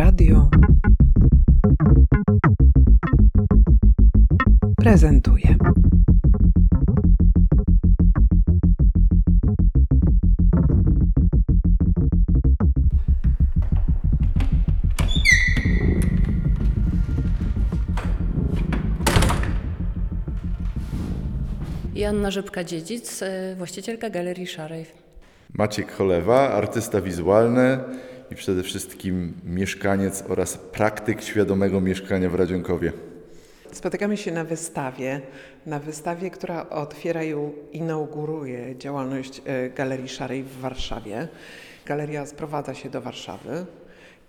Radio prezentuje. Joanna Rzepka-Dziedzic, y, właścicielka Galerii Szarej. Maciek Cholewa, artysta wizualny i przede wszystkim mieszkaniec oraz praktyk świadomego mieszkania w Radzionkowie. Spotykamy się na wystawie, na wystawie, która otwiera i inauguruje działalność e, Galerii Szarej w Warszawie. Galeria sprowadza się do Warszawy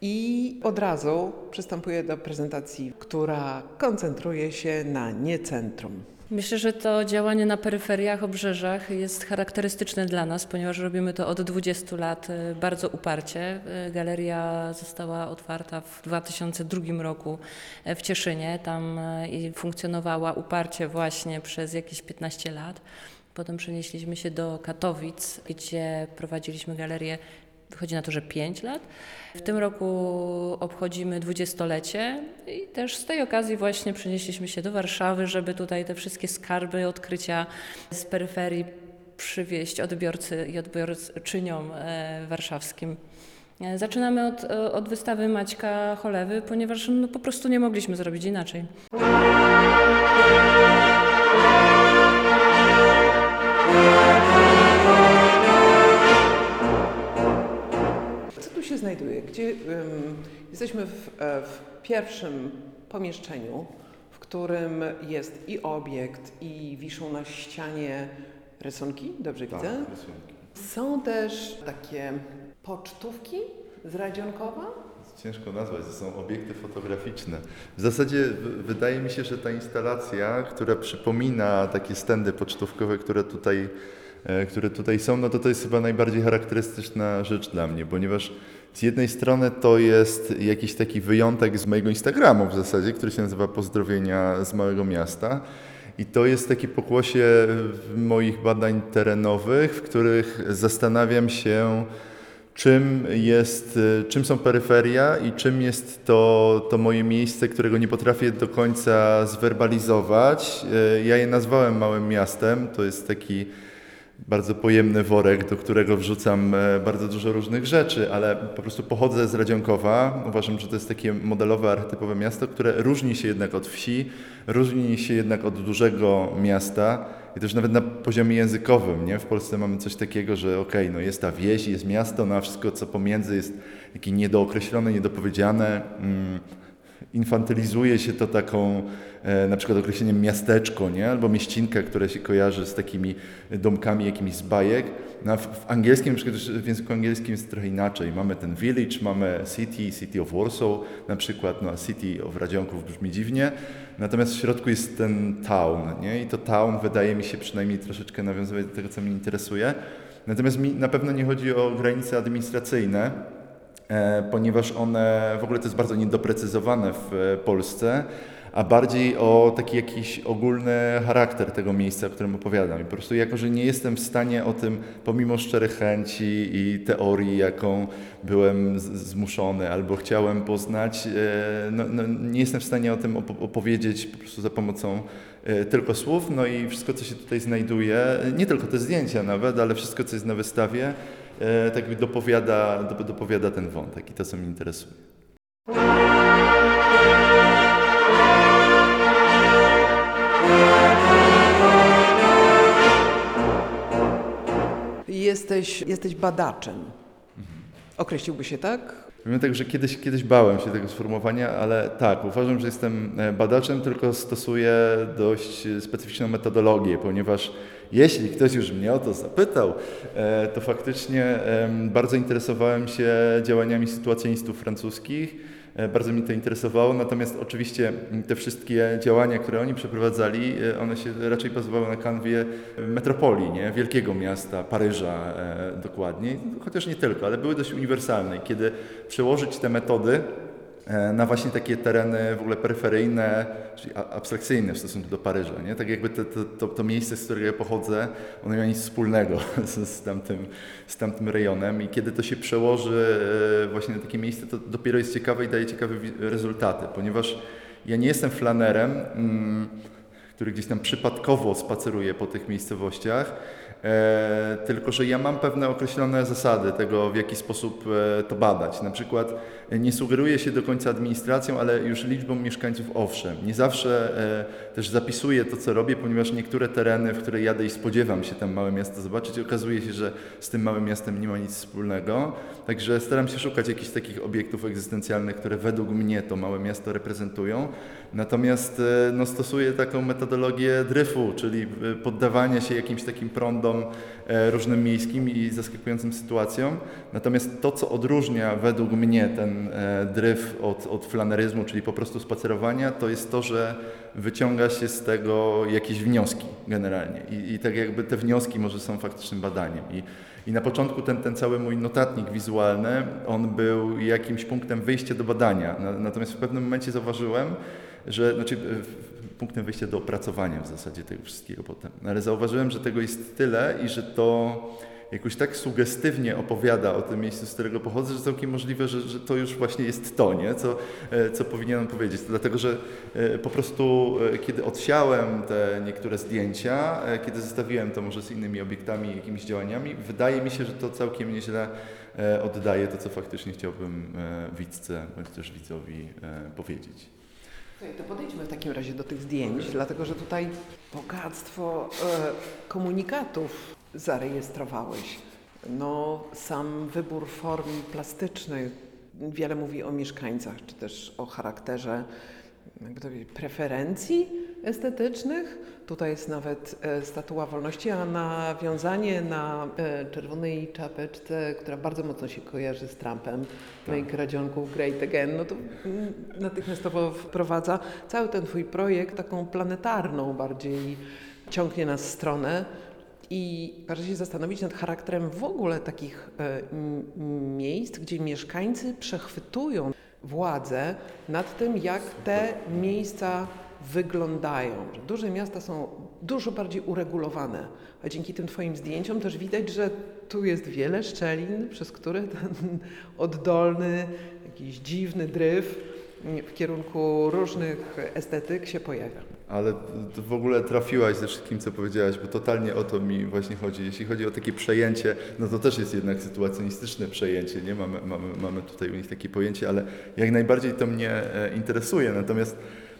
i od razu przystępuje do prezentacji, która koncentruje się na niecentrum. Myślę, że to działanie na peryferiach, obrzeżach jest charakterystyczne dla nas, ponieważ robimy to od 20 lat y, bardzo uparcie. Y, Galeria została otwarta w 2002 roku y, w Cieszynie. Tam funkcjonowała uparcie właśnie przez jakieś 15 lat. Potem przenieśliśmy się do Katowic, gdzie prowadziliśmy galerię Wychodzi na to, że 5 lat. W tym roku obchodzimy dwudziestolecie i też z tej okazji właśnie przenieśliśmy się do Warszawy, żeby tutaj te wszystkie skarby, odkrycia z peryferii przywieźć odbiorcy i odbiorczyniom e, warszawskim. E, Zaczynamy od, e, od wystawy Maćka Cholewy, ponieważ no, po prostu nie mogliśmy zrobić inaczej. Znajduje? Gdzie jesteśmy w, e, w pierwszym pomieszczeniu, w którym jest i obiekt, i wiszą na ścianie rysunki, dobrze Tak, widzę? Są też takie pocztówki z Radzionkowa? Ciężko nazwać, to są obiekty fotograficzne. W zasadzie wydaje mi się, że ta instalacja, która przypomina takie stędy pocztówkowe, które tutaj, e, które tutaj są, no to to jest chyba najbardziej charakterystyczna rzecz dla mnie, ponieważ z jednej strony to jest jakiś taki wyjątek z mojego Instagramu w zasadzie, który się nazywa Pozdrowienia z Małego Miasta. I to jest takie pokłosie moich badań terenowych, w których zastanawiam się, czym, jest, czym są peryferia i czym jest to, to moje miejsce, którego nie potrafię do końca zwerbalizować. Ja je nazwałem małym miastem. To jest taki bardzo pojemny worek, do którego wrzucam e, bardzo dużo różnych rzeczy, ale po prostu pochodzę z Radzionkowa. Uważam, że to jest takie modelowe, archetypowe miasto, które różni się jednak od wsi, różni się jednak od dużego miasta i też nawet na poziomie językowym. Nie? W Polsce mamy coś takiego, że okej, no jest ta wieś, jest miasto, no a wszystko co pomiędzy jest takie niedookreślone, niedopowiedziane. Mm infantylizuje się to taką e, na przykład określeniem miasteczko, nie? albo mieścinka, które się kojarzy z takimi domkami jakimiś z bajek. No, w, angielskim, na przykład w języku angielskim jest trochę inaczej. Mamy ten village, mamy city, city of Warsaw na przykład, no city of Radzionków brzmi dziwnie. Natomiast w środku jest ten town nie? i to town wydaje mi się przynajmniej troszeczkę nawiązywać do tego, co mnie interesuje. Natomiast mi na pewno nie chodzi o granice administracyjne, ponieważ one w ogóle to jest bardzo niedoprecyzowane w e, Polsce, a bardziej o taki jakiś ogólny charakter tego miejsca, o którym opowiadam. I po prostu jako, że nie jestem w stanie o tym, pomimo szczerych chęci i teorii, jaką byłem zmuszony albo chciałem poznać, e, no, no, nie jestem w stanie o tym opo- opowiedzieć po prostu za pomocą e, tylko słów, no i wszystko, co się tutaj znajduje, nie tylko te zdjęcia nawet, ale wszystko, co jest na wystawie, e, tak dopowiada, dop- dopowiada ten wątek i to, co mnie interesuje. Jesteś, jesteś badaczem. Określiłby się tak? Powiem tak, że kiedyś, kiedyś bałem się tego sformułowania, ale tak, uważam, że jestem e, badaczem, tylko stosuję dość e, specyficzną metodologię, ponieważ jeśli ktoś już mnie o to zapytał, e, to faktycznie bardzo interesowałem się działaniami sytuacjonistów francuskich. E, Bardzo mnie to interesowało, natomiast oczywiście m, te wszystkie działania, które oni przeprowadzali, e, one się raczej bazowały na kanwie metropolii, nie? wielkiego miasta, Paryża dokładnie, chociaż nie tylko, ale były dość uniwersalne. I Kiedy przełożyć te metody na właśnie takie tereny w ogóle peryferyjne, czyli abstrakcyjne w stosunku do Paryża. Nie? Tak jakby to, to, to, miejsce, z którego ja pochodzę, ono nie ma nic wspólnego z, z, tamtym, z tamtym rejonem i kiedy to się przełoży e, właśnie na takie miejsce, to dopiero jest ciekawe i daje ciekawe rezultaty, ponieważ ja nie jestem flanerem, mm, który gdzieś tam przypadkowo spaceruje po tych miejscowościach, e, tylko że ja mam pewne określone zasady tego, w jaki sposób e, to badać. Na przykład e, nie sugeruję się do końca administracją, ale już liczbą mieszkańców owszem. Nie zawsze e, też zapisuję to, co robię, ponieważ niektóre tereny, w które jadę i spodziewam się tam małe miasto zobaczyć, okazuje się, że z tym małym miastem nie ma nic wspólnego. Także staram się szukać jakichś takich obiektów egzystencjalnych, które według mnie to małe miasto reprezentują. Natomiast e, no, stosuję taką metodologię dryfu, czyli e, poddawania się jakimś takim prądom e, różnym miejskim i zaskakującym sytuacjom. Natomiast to, co odróżnia według mnie ten e, dryf od, od flaneryzmu, czyli po prostu spacerowania, to jest to, że wyciąga się z tego jakieś wnioski generalnie. I, i tak jakby te wnioski może są faktycznym badaniem. I, i na początku ten, ten cały mój notatnik wizualny, on był jakimś punktem wyjścia do badania. Na, natomiast w pewnym momencie zauważyłem, że, znaczy punktem wyjścia do opracowania w zasadzie tego wszystkiego potem. Ale zauważyłem, że tego jest tyle i że to jakoś tak sugestywnie opowiada o tym miejscu, z którego pochodzę, że całkiem możliwe, że, że to już właśnie jest to, nie? Co, e, co powinienem powiedzieć. Dlatego, że e, po prostu e, kiedy odsiałem te niektóre zdjęcia, kiedy zestawiłem to może z innymi obiektami, jakimiś działaniami, wydaje mi się, że to całkiem nieźle oddaje to, co faktycznie chciałbym widzce, bądź też widzowi powiedzieć. To podejdźmy w takim razie do tych zdjęć, dlatego że tutaj bogactwo e, komunikatów zarejestrowałeś. No, sam wybór form plastycznych wiele mówi o mieszkańcach, czy też o charakterze jakby to powiedzieć, preferencji estetycznych. Tutaj jest nawet e, statua wolności, a nawiązanie na e, czerwonej czapeczce, która bardzo mocno się kojarzy z Trumpem, Make Radzionków Great Again, no to mm, natychmiastowo wprowadza cały ten twój projekt taką planetarną bardziej ciągnie nas w stronę. I każe się zastanowić nad charakterem w ogóle takich e, miejsc, gdzie mieszkańcy przechwytują władzę nad tym, jak te miejsca wyglądają. Że duże miasta są dużo bardziej uregulowane, a dzięki tym Twoim zdjęciom też widać, że tu jest wiele szczelin, przez które ten oddolny, jakiś dziwny dryf w kierunku różnych estetyk się pojawia. Ale w ogóle trafiłaś ze wszystkim, co powiedziałaś, bo totalnie o to mi właśnie chodzi. Jeśli chodzi o takie przejęcie, no to też jest jednak sytuacjonistyczne przejęcie, nie? Mamy, mamy, mamy tutaj u nich takie pojęcie, ale jak najbardziej to mnie e, interesuje. Natomiast,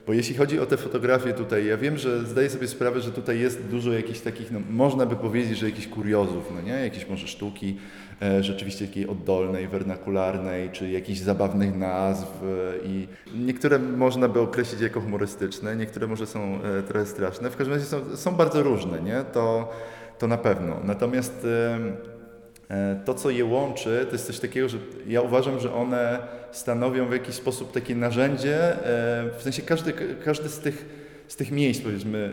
bo jeśli chodzi o te fotografie tutaj, ja wiem, że zdaję sobie sprawę, że tutaj jest dużo jakichś takich, no można by powiedzieć, że jakichś kuriozów, no nie? Jakieś może sztuki, e, rzeczywiście takiej oddolnej, wernakularnej, czy jakichś zabawnych nazw e, i niektóre można by określić jako humorystyczne, niektóre może są e, trochę straszne. W każdym razie są, są bardzo różne, nie? To, to na pewno. Natomiast e, to, co je łączy, to jest coś takiego, że ja uważam, że one stanowią w jakiś sposób takie narzędzie, e, w sensie każdy, każdy z tych z tych miejsc, powiedzmy,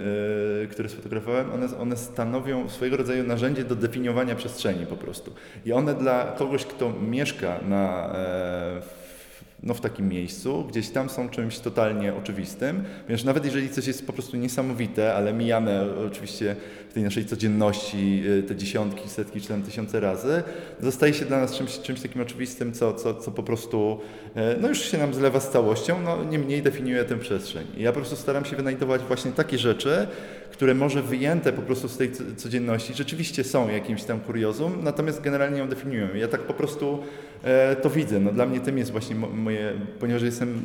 e, które sfotografowałem, one, one stanowią swojego rodzaju narzędzie do definiowania przestrzeni po prostu. I one dla kogoś, kto mieszka na, e, no, w takim miejscu, gdzieś tam są czymś totalnie oczywistym, ponieważ nawet jeżeli coś jest po prostu niesamowite, ale mijane oczywiście w tej naszej codzienności e, te dziesiątki, setki czy tam tysiące razy, zostaje się dla nas czymś, czymś takim oczywistym, co, co, co po prostu e, no już się nam zlewa z całością, no niemniej definiuje tę przestrzeń. I ja po prostu staram się wynajdować właśnie takie rzeczy, które może wyjęte po prostu z tej co- codzienności rzeczywiście są jakimś tam kuriozum, natomiast generalnie ją definiują. Ja tak po prostu e, to widzę. No, dla mnie tym jest właśnie moje, ponieważ jestem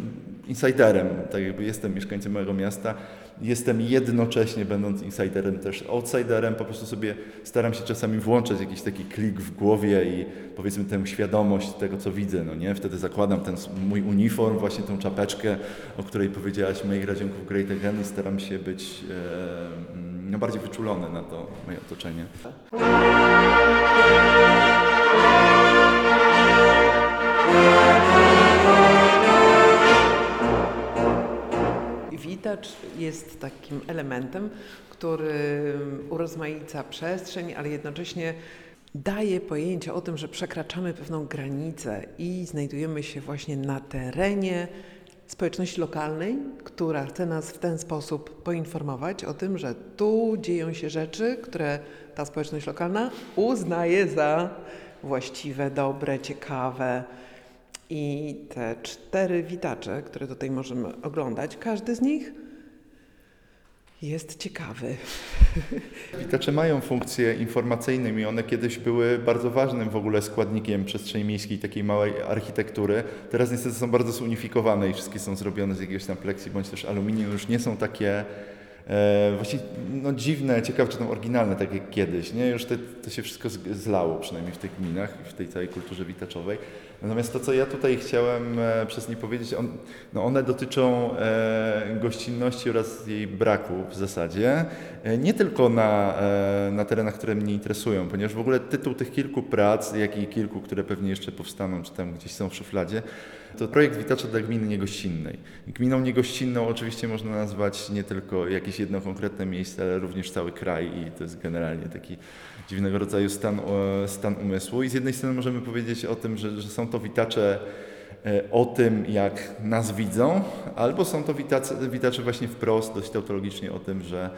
insiderem, tak jakby jestem mieszkańcem mojego miasta, jestem jednocześnie będąc insiderem też outsiderem, po prostu sobie staram się czasami włączać jakiś taki klik w głowie i powiedzmy tę świadomość tego, co widzę, no nie? Wtedy zakładam ten mój uniform, właśnie tą czapeczkę, o której powiedziałaś, moich radzionków Great Again i staram się być e, mm, no, bardziej wyczulony na to moje otoczenie. Witacz jest takim elementem, który urozmaica przestrzeń, ale jednocześnie daje pojęcie o tym, że przekraczamy pewną granicę i znajdujemy się właśnie na terenie społeczności lokalnej, która chce nas w ten sposób poinformować o tym, że tu dzieją się rzeczy, które ta społeczność lokalna uznaje za właściwe, dobre, ciekawe. I te cztery witacze, które tutaj możemy oglądać, każdy z nich jest ciekawy. Witacze mają funkcje informacyjne i one kiedyś były bardzo ważnym w ogóle składnikiem przestrzeni miejskiej, takiej małej architektury. Teraz niestety są bardzo zunifikowane i wszystkie są zrobione z jakiegoś tam pleksji bądź też aluminium. Już nie są takie e, właściwie no, dziwne, ciekawe czy tam oryginalne, tak jak kiedyś. Nie? Już te, to się wszystko zlało, przynajmniej w tych gminach w tej całej kulturze witaczowej. Natomiast to, co ja tutaj chciałem e, przez nie powiedzieć, on, no one dotyczą e, gościnności oraz jej braku w zasadzie. E, nie tylko na, na terenach, które mnie interesują, ponieważ w ogóle tytuł tych kilku prac, jak i kilku, które pewnie jeszcze powstaną, czy tam gdzieś są w szufladzie, to projekt Witacza dla gminy niegościnnej. Gminą niegościnną oczywiście można nazwać nie tylko jakieś jedno konkretne miejsce, ale również cały kraj i to jest generalnie taki dziwnego rodzaju stan, e, stan umysłu. I z jednej strony możemy powiedzieć o tym, że, że są to witacze e, o tym, jak nas widzą, albo są to witacze, witacze właśnie wprost, dość tautologicznie o tym, że,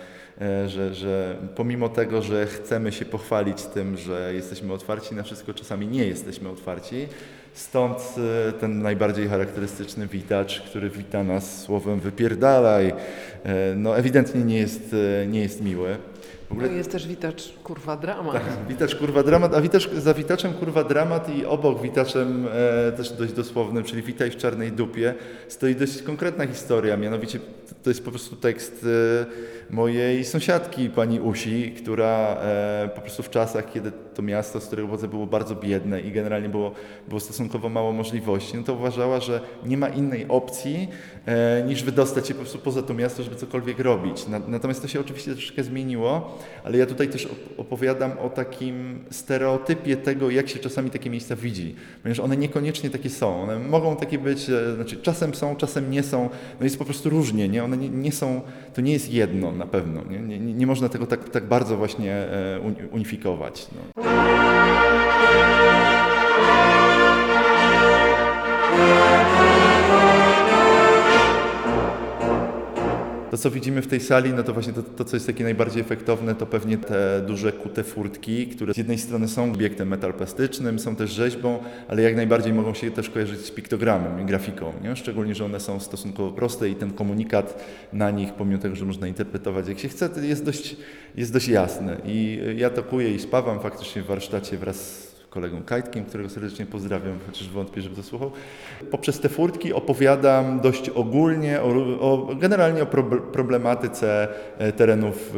e, że, że pomimo tego, że chcemy się pochwalić tym, że jesteśmy otwarci na wszystko, czasami nie jesteśmy otwarci. Stąd ten najbardziej charakterystyczny witacz, który wita nas słowem wypierdalaj, no ewidentnie nie jest, nie jest miły. Ogóle To jest też witacz kurwa dramat. tak, witacz kurwa dramat, a witacz, za witaczem kurwa dramat i obok witaczem e, też dość dosłownym, czyli witaj w czarnej dupie, stoi dość konkretna historia, mianowicie to jest po prostu tekst e, mojej sąsiadki, pani Usi, która e, po prostu w czasach, kiedy to miasto, z którego pochodzę, było bardzo biedne i generalnie było, było stosunkowo mało możliwości, no to uważała, że nie ma innej opcji e, niż wydostać się po prostu poza to miasto, żeby cokolwiek robić. Na, natomiast to się oczywiście troszeczkę zmieniło, ale ja tutaj też op- opowiadam o takim stereotypie tego, jak się czasami takie miejsca widzi, ponieważ one niekoniecznie takie są. One mogą takie być, e, znaczy czasem są, czasem nie są, no jest po prostu różnie, nie? One nie, nie są, to nie jest jedno na pewno, nie, nie, nie można tego tak, tak bardzo właśnie e, uni- unifikować. No. To, co widzimy w tej sali, no to właśnie to, to, co jest takie najbardziej efektowne, to pewnie te duże kute furtki, które z jednej strony są obiektem metalplastycznym, są też rzeźbą, ale jak najbardziej mogą się też kojarzyć z piktogramem i grafiką, nie? szczególnie, że one są stosunkowo proste i ten komunikat na nich, pomimo tego, że można interpretować jak się chce, jest dość, jest dość jasny. I ja tokuję i spawam faktycznie w warsztacie wraz kolegą Kajtkiem, którego serdecznie pozdrawiam, chociaż wątpię, żeby to słuchał. Poprzez te furtki opowiadam dość ogólnie, o, o, generalnie o prob- problematyce e, terenów,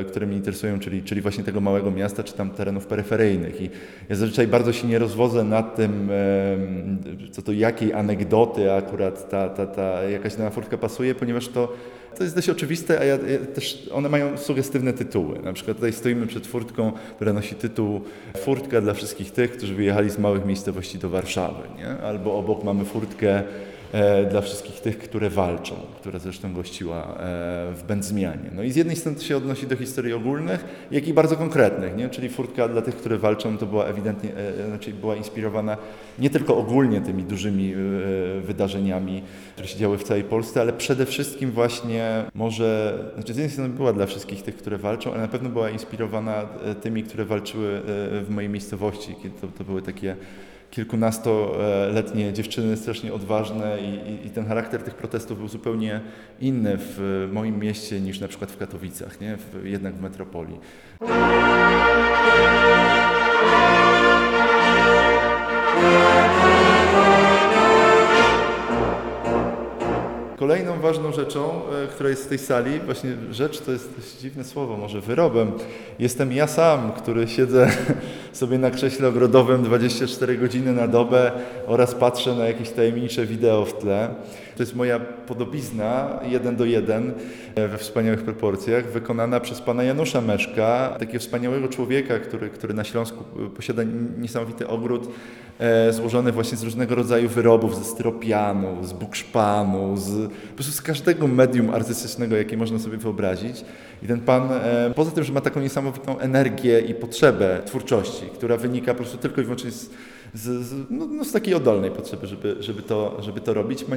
e, które mnie interesują, czyli, czyli właśnie tego małego miasta, czy tam terenów peryferyjnych. I ja zazwyczaj bardzo się nie rozwodzę nad tym, em, co to jakiej anegdoty akurat ta, ta, ta jakaś dana furtka pasuje, ponieważ to to jest dość oczywiste, a ja, ja też one mają sugestywne tytuły. Na przykład tutaj stoimy przed furtką, która nosi tytuł Furtka dla wszystkich tych, którzy wyjechali z małych miejscowości do Warszawy. Nie? Albo obok mamy furtkę dla wszystkich tych, które walczą, która zresztą gościła e, w Będzmianie. No i z jednej strony to się odnosi do historii ogólnych, jak i bardzo konkretnych, nie? czyli furtka dla tych, które walczą, to była ewidentnie, e, znaczy była inspirowana nie tylko ogólnie tymi dużymi e, wydarzeniami, które się działy w całej Polsce, ale przede wszystkim właśnie może, znaczy z jednej strony była dla wszystkich tych, które walczą, ale na pewno była inspirowana e, tymi, które walczyły e, w mojej miejscowości, kiedy to, to były takie kilkunastoletnie dziewczyny strasznie odważne i, i, i ten charakter tych protestów był zupełnie inny w moim mieście niż na przykład w Katowicach, nie? W, jednak w metropolii. Kolejną ważną rzeczą, e, która jest w tej sali, właśnie rzecz to jest dziwne słowo, może wyrobem, jestem ja sam, który siedzę sobie na krześle ogrodowym 24 godziny na dobę oraz patrzę na jakieś tajemnicze wideo w tle. To jest moja podobizna, jeden do jeden, e, we wspaniałych proporcjach, wykonana przez pana Janusza Meszka, takiego wspaniałego człowieka, który, który na Śląsku e, posiada niesamowity ogród e, złożone właśnie z różnego rodzaju wyrobów, ze styropianu, z bukszpanu, z, po prostu z każdego medium artystycznego, jakie można sobie wyobrazić. I ten pan, e, poza tym, że ma taką niesamowitą energię i potrzebę twórczości, która wynika po prostu tylko i wyłącznie z, z, z, no, no z takiej oddolnej potrzeby, żeby, żeby, to, żeby to robić, ma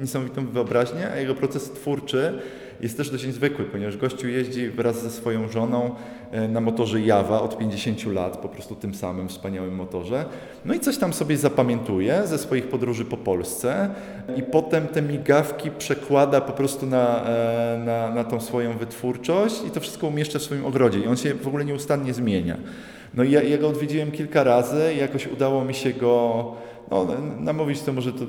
niesamowitą, wyobraźnię, a jego proces twórczy jest też dość niezwykły, ponieważ gościu jeździ wraz ze swoją żoną e, na motorze Jawa od 50 lat, po prostu tym samym wspaniałym motorze. No i coś tam sobie zapamiętuje ze swoich podróży po Polsce i potem te migawki przekłada po prostu na, e, na, na tą swoją wytwórczość i to wszystko umieszcza w swoim ogrodzie i on się w ogóle nieustannie zmienia. No i ja, ja go odwiedziłem kilka razy i jakoś udało mi się go, no namówić to może to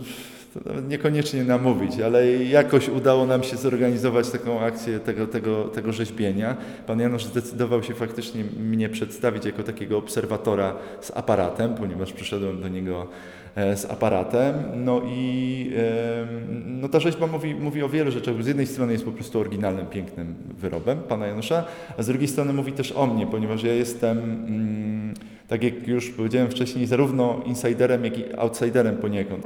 to niekoniecznie namówić, ale jakoś udało nam się zorganizować taką akcję tego, tego, tego rzeźbienia. Pan Janusz zdecydował się faktycznie mnie przedstawić jako takiego obserwatora z aparatem, ponieważ przyszedłem do niego z aparatem. No i e, no ta rzeźba mówi, mówi o wielu rzeczach. Z jednej strony jest po prostu oryginalnym, pięknym wyrobem pana Janusza, a z drugiej strony mówi też o mnie, ponieważ ja jestem... Mm, tak jak już powiedziałem wcześniej, zarówno insiderem, jak i outsiderem poniekąd.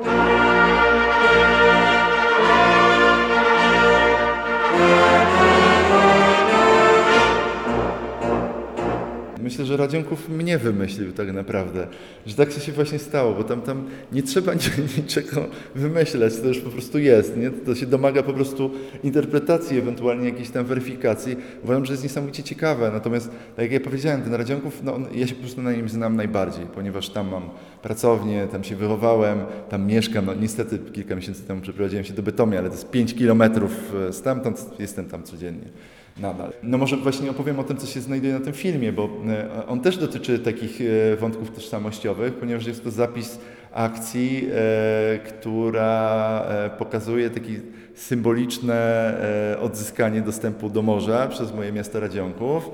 Myślę, że Radzionków mnie wymyślił tak naprawdę, że tak się właśnie stało, bo tam, tam nie trzeba niczego wymyślać, to już po prostu jest, nie? to się domaga po prostu interpretacji, ewentualnie jakiejś tam weryfikacji. Uważam, że jest niesamowicie ciekawe, natomiast tak jak ja powiedziałem, ten Radzionków, no, ja się po prostu na nim znam najbardziej, ponieważ tam mam pracownię, tam się wychowałem, tam mieszkam, no niestety kilka miesięcy temu przeprowadziłem się do Bytomia, ale to jest 5 kilometrów e, stamtąd, jestem tam codziennie nadal. No może właśnie opowiem o tym, co się znajduje na tym filmie, bo e, on też dotyczy takich e, wątków tożsamościowych, ponieważ jest to zapis akcji, e, która pokazuje takie symboliczne odzyskanie dostępu do morza przez moje miasto Radzionków.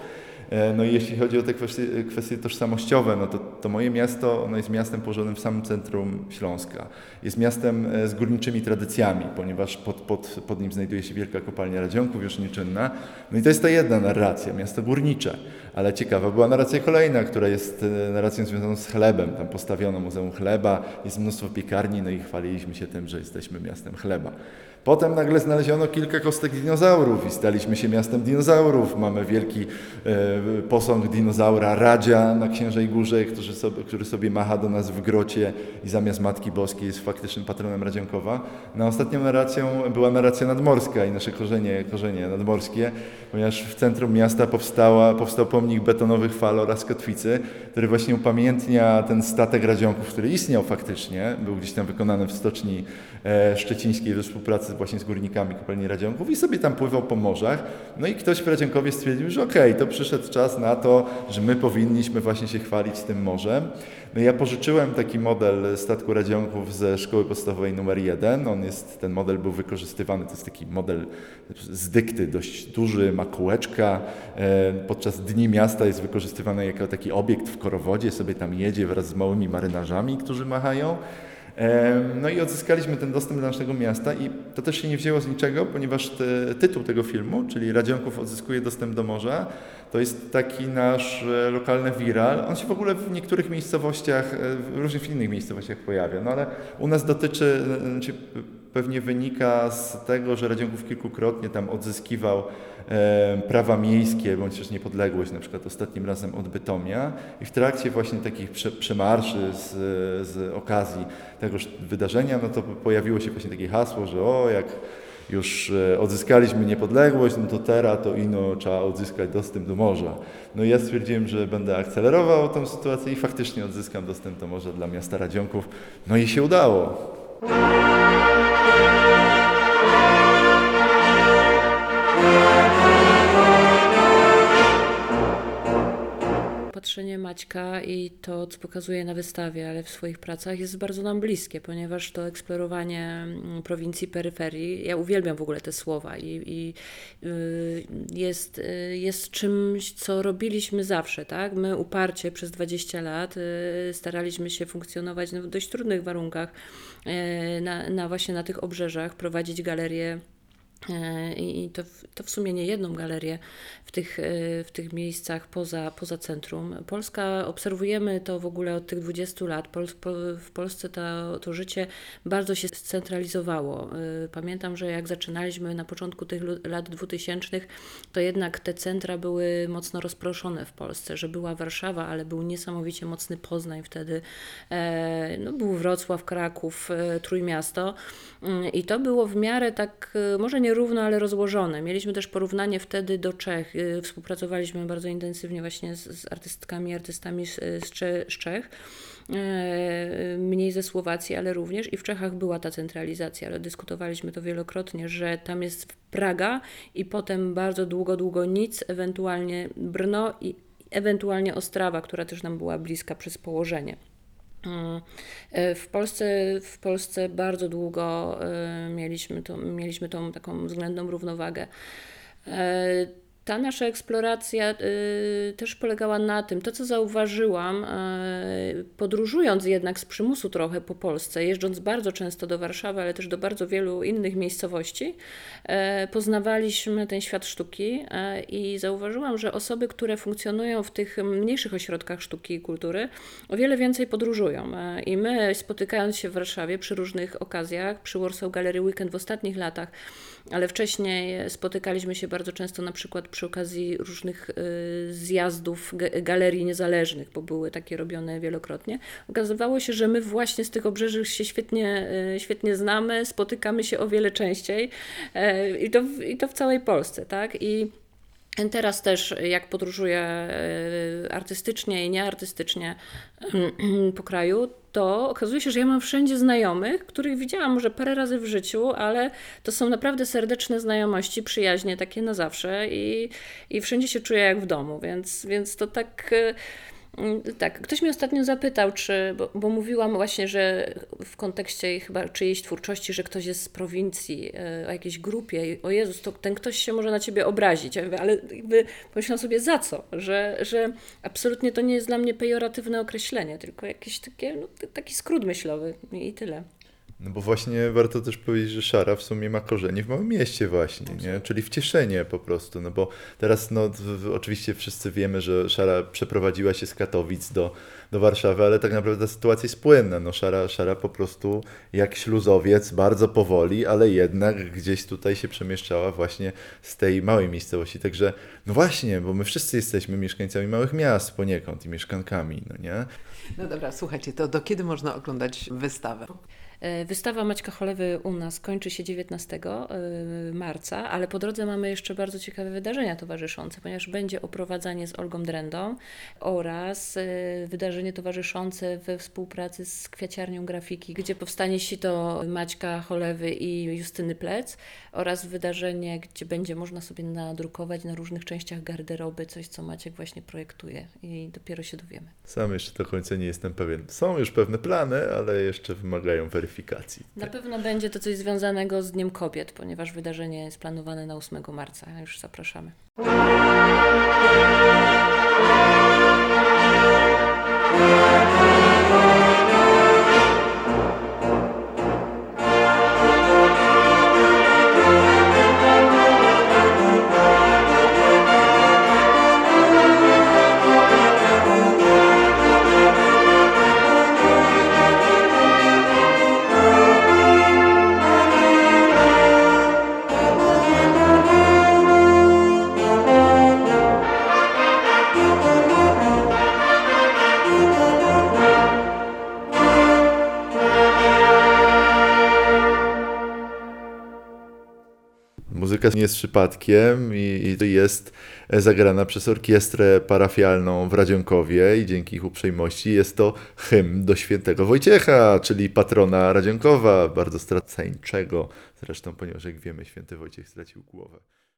E, no i jeśli chodzi o te kwestie, kwestie tożsamościowe, no to, to moje miasto ono jest miastem położonym w samym centrum Śląska. Jest miastem e, z górniczymi tradycjami, ponieważ pod, pod, pod nim znajduje się wielka kopalnia Radzionków już nieczynna. No i to jest ta jedna narracja, miasto górnicze. Ale ciekawa była narracja kolejna, która jest e, narracją związaną z chlebem. Tam postawiono Muzeum Chleba, jest mnóstwo piekarni, no i chwaliliśmy się tym, że jesteśmy miastem chleba. Potem nagle znaleziono kilka kostek dinozaurów i staliśmy się miastem dinozaurów. Mamy wielki e, posąg dinozaura Radzia na Księżej Górze, który sobie, który sobie macha do nas w grocie i zamiast Matki Boskiej jest faktycznym patronem Radzionkowa. Na ostatnią narracją była narracja nadmorska i nasze korzenie, korzenie nadmorskie, ponieważ w centrum miasta powstała, powstał pomnik betonowych fal oraz kotwicy, który właśnie upamiętnia ten statek Radzionków, który istniał faktycznie, był gdzieś tam wykonany w stoczni e, szczecińskiej we współpracy właśnie z górnikami kopalni Radzionków i sobie tam pływał po morzach. No i ktoś w Radzionkowie stwierdził, że okej, okay, to przyszedł czas na to, że my powinniśmy właśnie się chwalić tym morzem. No ja pożyczyłem taki model statku Radzionków ze szkoły podstawowej numer 1. On jest, ten model był wykorzystywany, to jest taki model z dykty, dość duży, ma kółeczka. E, podczas Dni Miasta jest wykorzystywany jako taki obiekt w korowodzie, sobie tam jedzie wraz z małymi marynarzami, którzy machają. No i odzyskaliśmy ten dostęp do naszego miasta i to też się nie wzięło z niczego, ponieważ te, tytuł tego filmu, czyli Radzionków odzyskuje dostęp do morza, to jest taki nasz e, lokalny viral. On się w ogóle w niektórych miejscowościach, e, w różnych innych miejscowościach pojawia, no ale u nas dotyczy, e, znaczy pewnie wynika z tego, że Radzionków kilkukrotnie tam odzyskiwał e, prawa miejskie, bądź też niepodległość, na przykład ostatnim razem od Bytomia i w trakcie właśnie takich prze, przemarszy z, z okazji tegoż wydarzenia, no to pojawiło się właśnie takie hasło, że o, jak już e, odzyskaliśmy niepodległość, no to teraz to ino trzeba odzyskać dostęp do morza. No i ja stwierdziłem, że będę akcelerował tę sytuację i faktycznie odzyskam dostęp do morza dla miasta Radzionków. No i się udało. Patrzenie Maćka i to, co pokazuje na wystawie, ale w swoich pracach jest bardzo nam bliskie, ponieważ to eksplorowanie mm, prowincji, peryferii, ja uwielbiam w ogóle te słowa i, i y, jest, y, jest czymś, co robiliśmy zawsze, tak? My uparcie przez 20 lat y, staraliśmy się funkcjonować w dość trudnych warunkach na, na właśnie na tych obrzeżach, prowadzić galerie I to, to w sumie nie jedną galerię w tych, e, w tych miejscach poza, poza centrum. Polska, obserwujemy to w ogóle od tych 20 lat. Pol, po, w Polsce to, to życie bardzo się scentralizowało. E, Pamiętam, że jak zaczynaliśmy na początku tych lat 2000, to jednak te centra były mocno rozproszone w Polsce, że była Warszawa, ale był niesamowicie mocny Poznań wtedy. E, No, był Wrocław, Kraków, e, Trójmiasto. I to było w miarę tak, e, może nierówno, ale rozłożone. Mieliśmy też porównanie wtedy do Czech. E, Współpracowaliśmy bardzo intensywnie właśnie z, z artystkami, artystami z, z, z Czech. E, Mniej ze Słowacji, ale również i w Czechach była ta centralizacja, ale dyskutowaliśmy to wielokrotnie, że tam jest Praga i potem bardzo długo, długo nic, ewentualnie Brno i ewentualnie Ostrawa, która też nam była bliska przez położenie. E, W Polsce, w Polsce bardzo długo e, mieliśmy, to, mieliśmy tą taką względną równowagę. Ta nasza eksploracja e, też polegała na tym, to co zauważyłam, e, podróżując jednak z przymusu trochę po Polsce, jeżdżąc bardzo często do Warszawy, ale też do bardzo wielu innych miejscowości, e, poznawaliśmy ten świat sztuki e, i zauważyłam, że osoby, które funkcjonują w tych mniejszych ośrodkach sztuki i kultury, o wiele więcej podróżują. E, I my, spotykając się w Warszawie przy różnych okazjach, przy Warsaw Gallery Weekend w ostatnich latach, ale wcześniej spotykaliśmy się bardzo często na przykład przy okazji różnych y, zjazdów ga- galerii niezależnych, bo były takie robione wielokrotnie. Okazywało się, że my właśnie z tych obrzeży się świetnie, y, świetnie znamy, spotykamy się o wiele częściej y, i to, w- i to w całej Polsce, tak? I Teraz też, jak podróżuję e, artystycznie i nieartystycznie po kraju, to okazuje się, że ja mam wszędzie znajomych, których widziałam może parę razy w życiu, ale to są naprawdę serdeczne znajomości, przyjaźnie takie na zawsze i, i wszędzie się czuję jak w domu, więc, więc to tak. Tak, ktoś mnie ostatnio zapytał, czy, bo, bo mówiłam właśnie, że w kontekście chyba czyjejś twórczości, że ktoś jest z prowincji, e, o jakiejś grupie, o Jezus, to ten ktoś się może na ciebie obrazić, Ja mówię, ale jakby pomyślałam sobie za co, że, że absolutnie to nie jest dla mnie pejoratywne określenie, tylko jakieś takie, no, taki skrót myślowy i tyle. No bo właśnie warto też powiedzieć, że Szara w sumie ma korzenie w małym mieście właśnie, nie? czyli w Cieszenie po prostu, no bo teraz no oczywiście wszyscy wiemy, że Szara przeprowadziła się z Katowic do, do Warszawy, ale tak naprawdę ta sytuacja jest płynna, no Szara, Szara po prostu jak śluzowiec, bardzo powoli, ale jednak gdzieś tutaj się przemieszczała właśnie z tej małej miejscowości, także no właśnie, bo my wszyscy jesteśmy mieszkańcami małych miast poniekąd i mieszkankami, no nie? No dobra, słuchajcie, to do kiedy można oglądać wystawę? E, Wystawa Maćka Cholewy u nas kończy się 19 e, marca, ale po drodze mamy jeszcze bardzo ciekawe wydarzenia towarzyszące, ponieważ będzie oprowadzanie z Olgą Drendą oraz e, wydarzenie towarzyszące we współpracy z Kwiaciarnią Grafiki, gdzie powstanie sito Maćka Cholewy i Justyny Plec oraz wydarzenie, gdzie będzie można sobie nadrukować na różnych częściach garderoby coś, co Maciek właśnie projektuje i dopiero się dowiemy. Sam jeszcze do końca nie jestem pewien. Są już pewne plany, ale jeszcze wymagają weryfikacji. Na pewno będzie to coś związanego z Dniem Kobiet, ponieważ wydarzenie jest planowane na 8 marca. Już zapraszamy. Muzyka nie jest przypadkiem i, i jest zagrana przez orkiestrę parafialną w Radzionkowie i dzięki ich uprzejmości jest to hymn do świętego Wojciecha, czyli patrona Radzionkowa, bardzo straceńczego zresztą, ponieważ jak wiemy święty Wojciech stracił głowę.